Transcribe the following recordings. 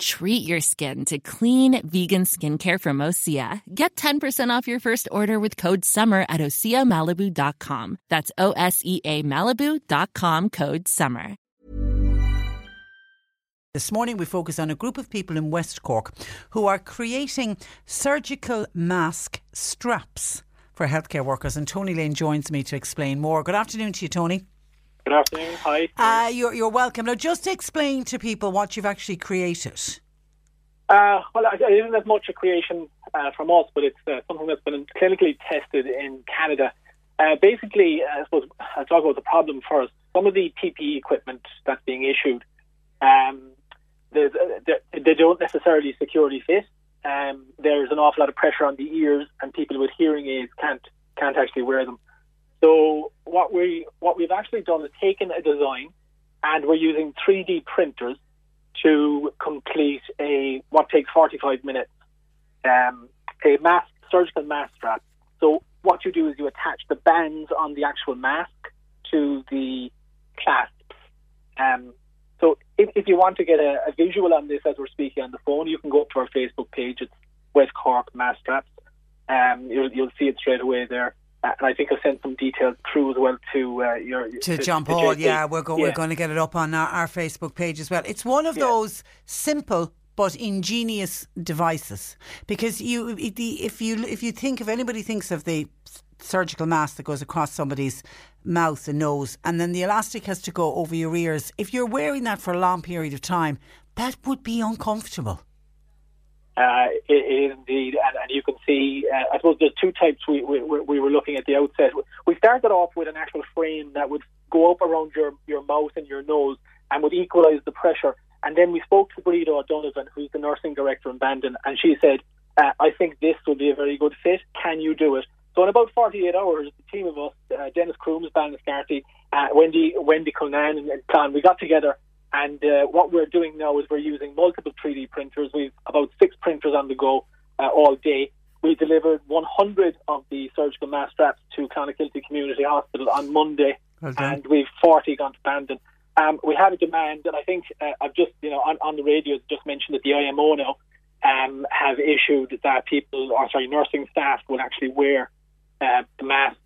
Treat your skin to clean, vegan skincare from Osea. Get 10% off your first order with code SUMMER at OseaMalibu.com. That's O S E A Malibu.com code SUMMER. This morning, we focus on a group of people in West Cork who are creating surgical mask straps for healthcare workers. And Tony Lane joins me to explain more. Good afternoon to you, Tony. Good afternoon. Hi. Uh, you're, you're welcome. Now, just explain to people what you've actually created. Uh, well, it isn't as much a creation uh, from us, but it's uh, something that's been clinically tested in Canada. Uh, basically, I suppose I'll talk about the problem first. Some of the PPE equipment that's being issued, um, they, they don't necessarily securely fit. Um, there's an awful lot of pressure on the ears, and people with hearing aids can't can't actually wear them. So what we what we've actually done is taken a design, and we're using 3D printers to complete a what takes 45 minutes um, a mask surgical mask strap. So what you do is you attach the bands on the actual mask to the clasps. Um, so if, if you want to get a, a, visual on this as we're speaking on the phone, you can go up to our Facebook page. It's West Cork Mask Straps. Um, you'll, you'll see it straight away there. Uh, and I think I'll send some details through as well to uh, your to, to John Paul. To yeah, we're go- yeah. we're going to get it up on our, our Facebook page as well. It's one of yeah. those simple but ingenious devices because you if you if you think if anybody thinks of the surgical mask that goes across somebody's mouth and nose and then the elastic has to go over your ears if you're wearing that for a long period of time that would be uncomfortable uh, it is indeed, and, and you can see. Uh, I suppose there's two types we, we, we were looking at the outset. We started off with an actual frame that would go up around your your mouth and your nose and would equalise the pressure. And then we spoke to Breda O'Donovan, who's the nursing director in Bandon, and she said, uh, "I think this would be a very good fit. Can you do it?" So in about 48 hours, the team of us, uh, Dennis Crooms, Bannon Scarty, uh, Wendy Wendy Culnan, and, and Plan, we got together and uh, what we're doing now is we're using multiple 3D printers. We've about six printers on the go uh, all day. We delivered 100 of the surgical mask straps to Clonakilty Community Hospital on Monday, and we've 40 gone to Bandon. Um, we have a demand, and I think uh, I've just, you know, on, on the radio just mentioned that the IMO now um, have issued that people, or sorry, nursing staff will actually wear uh, the masks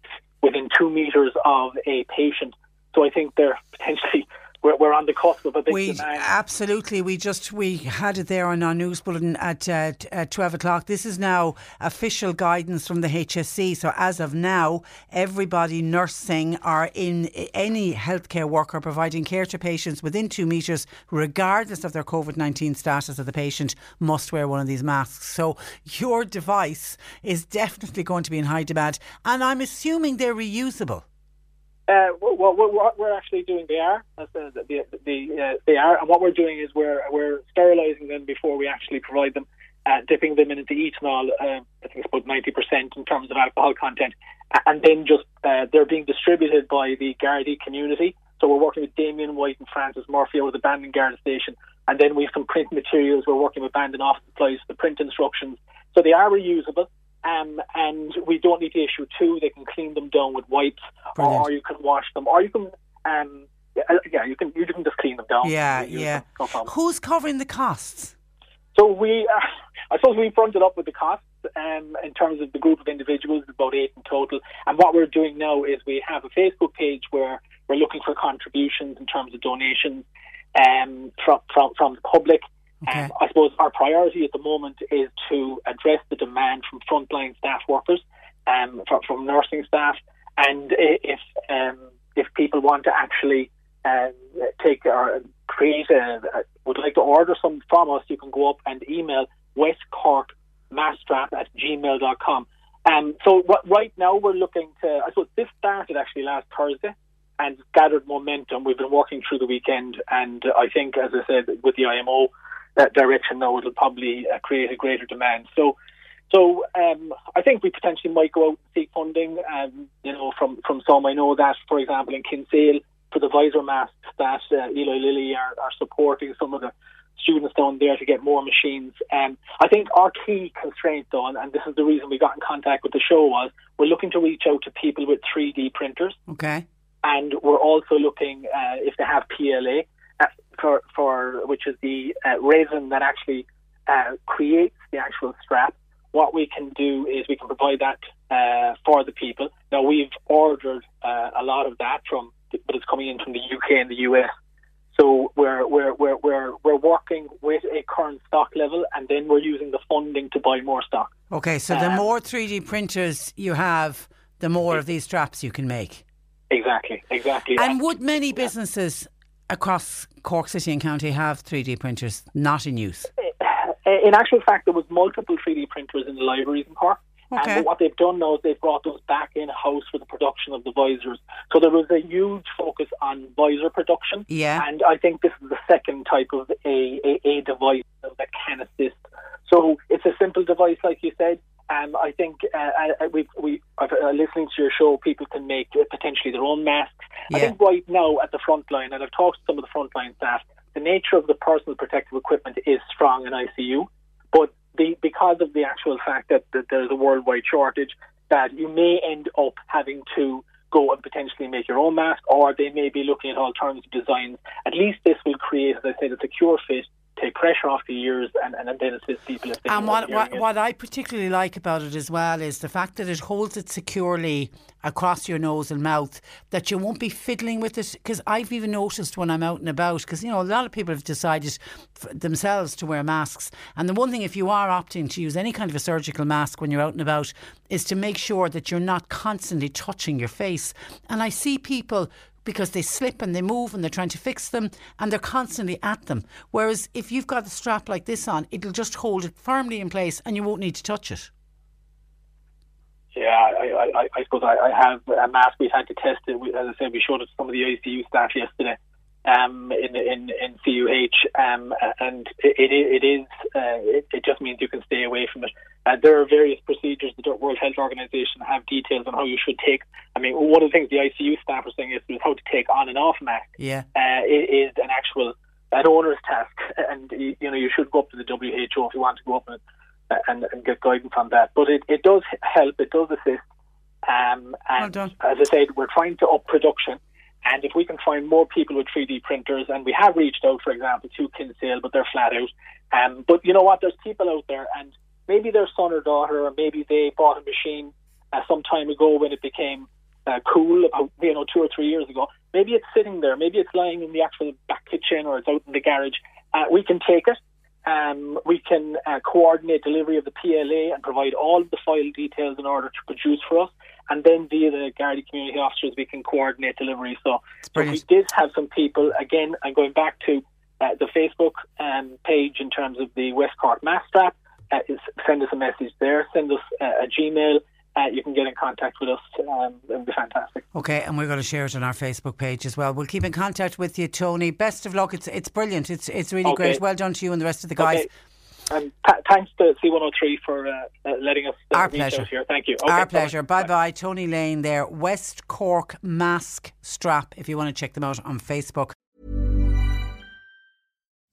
within two meters of a patient. So I think they're potentially we're, we're on the cusp of a big we, demand. Absolutely, we just we had it there on our news bulletin at, uh, at twelve o'clock. This is now official guidance from the HSE. So as of now, everybody nursing or in any healthcare worker providing care to patients within two metres, regardless of their COVID nineteen status of the patient, must wear one of these masks. So your device is definitely going to be in high demand, and I'm assuming they're reusable. Uh, well, what we're actually doing, they are. The, the, the, uh, they are, and what we're doing is we're we're sterilising them before we actually provide them, uh, dipping them into ethanol. Uh, I think it's about ninety percent in terms of alcohol content, and then just uh, they're being distributed by the Gardaí community. So we're working with Damien White and Francis Murphy over the Bandon Garda station, and then we have some print materials. We're working with Bandon office supplies, the print instructions. So they are reusable. Um, and we don't need to issue two. They can clean them down with wipes, Brilliant. or you can wash them, or you can, um, yeah, you can you can just clean them down. Yeah, yeah. No Who's covering the costs? So we, uh, I suppose we fronted up with the costs um, in terms of the group of individuals, about eight in total. And what we're doing now is we have a Facebook page where we're looking for contributions in terms of donations um, from from from the public. Okay. Um, I suppose our priority at the moment is to address the demand from frontline staff workers, um, from, from nursing staff, and if um, if people want to actually um, take or create a, a, would like to order some from us, you can go up and email westcorkmastrap at gmail.com. Um, so what, right now we're looking to, I suppose this started actually last Thursday and gathered momentum. We've been working through the weekend, and I think, as I said, with the IMO that direction now, it'll probably uh, create a greater demand. So, so um, I think we potentially might go out and seek funding. Um, you know, from from some, I know that, for example, in Kinsale for the visor masks, that uh, Eli Lilly are, are supporting some of the students down there to get more machines. Um, I think our key constraint, though, and, and this is the reason we got in contact with the show, was we're looking to reach out to people with 3D printers. Okay and we're also looking uh, if they have PLA for for which is the uh, resin that actually uh, creates the actual strap. What we can do is we can provide that uh, for the people. Now we've ordered uh, a lot of that from, but it's coming in from the UK and the US. So we're we're we're we're we're working with a current stock level, and then we're using the funding to buy more stock. Okay, so the um, more 3D printers you have, the more of these straps you can make. Exactly, exactly. And would many businesses across Cork City and County have 3D printers not in use? Eh, in actual fact, there was multiple 3D printers in the libraries in Cork. Okay. And what they've done now is they've brought those back in house for the production of the visors. So there was a huge focus on visor production. Yeah. And I think this is the second type of a, a, a device that can assist. So it's a simple device, like you said. Um, I think uh, we we uh, listening to your show, people can make uh, potentially their own masks. Yeah. I think right now at the front line, and I've talked to some of the frontline staff, the nature of the personal protective equipment is strong in ICU, but the, because of the actual fact that, that there's a worldwide shortage, that you may end up having to go and potentially make your own mask, or they may be looking at alternative designs. At least this will create, as I said, a secure fit take pressure off the ears and, and then assist people if they And what, what, what I particularly like about it as well is the fact that it holds it securely across your nose and mouth, that you won't be fiddling with it. Because I've even noticed when I'm out and about, because, you know, a lot of people have decided themselves to wear masks. And the one thing, if you are opting to use any kind of a surgical mask when you're out and about, is to make sure that you're not constantly touching your face. And I see people because they slip and they move and they're trying to fix them and they're constantly at them. Whereas if you've got a strap like this on, it'll just hold it firmly in place and you won't need to touch it. Yeah, I, I, I suppose I, I have a mask. We've had to test it. We, as I said, we showed it to some of the ICU staff yesterday um, in in in CUH, um, and it, it is uh, it, it, just means you can stay away from it. Uh, there are various procedures. The World Health Organization have details on how you should take. I mean, one of the things the ICU staff are saying is, is how to take on and off mask. Yeah, uh, it is an actual an onerous task, and you, you know you should go up to the WHO if you want to go up and and, and get guidance on that. But it, it does help. It does assist. Um, and well as I said, we're trying to up production. And if we can find more people with 3D printers, and we have reached out, for example, to Kinsale, but they're flat out. Um, but you know what? There's people out there, and maybe their son or daughter, or maybe they bought a machine uh, some time ago when it became uh, cool, about you know two or three years ago. Maybe it's sitting there. Maybe it's lying in the actual back kitchen, or it's out in the garage. Uh, we can take it. Um, we can uh, coordinate delivery of the PLA and provide all of the file details in order to produce for us and then via the Gardaí community officers we can coordinate delivery. So, so we did have some people again. I'm going back to uh, the Facebook um, page in terms of the West Cork Mask Strap. Uh, send us a message there. Send us uh, a Gmail. Uh, you can get in contact with us. Um, it would be fantastic. Okay, and we're going to share it on our Facebook page as well. We'll keep in contact with you, Tony. Best of luck. It's it's brilliant. It's it's really okay. great. Well done to you and the rest of the guys. Okay. And th- thanks to C103 for uh, uh, letting us uh, Our pleasure. here. Thank you. Okay, Our pleasure. Bye bye. Tony Lane there. West Cork Mask Strap, if you want to check them out on Facebook.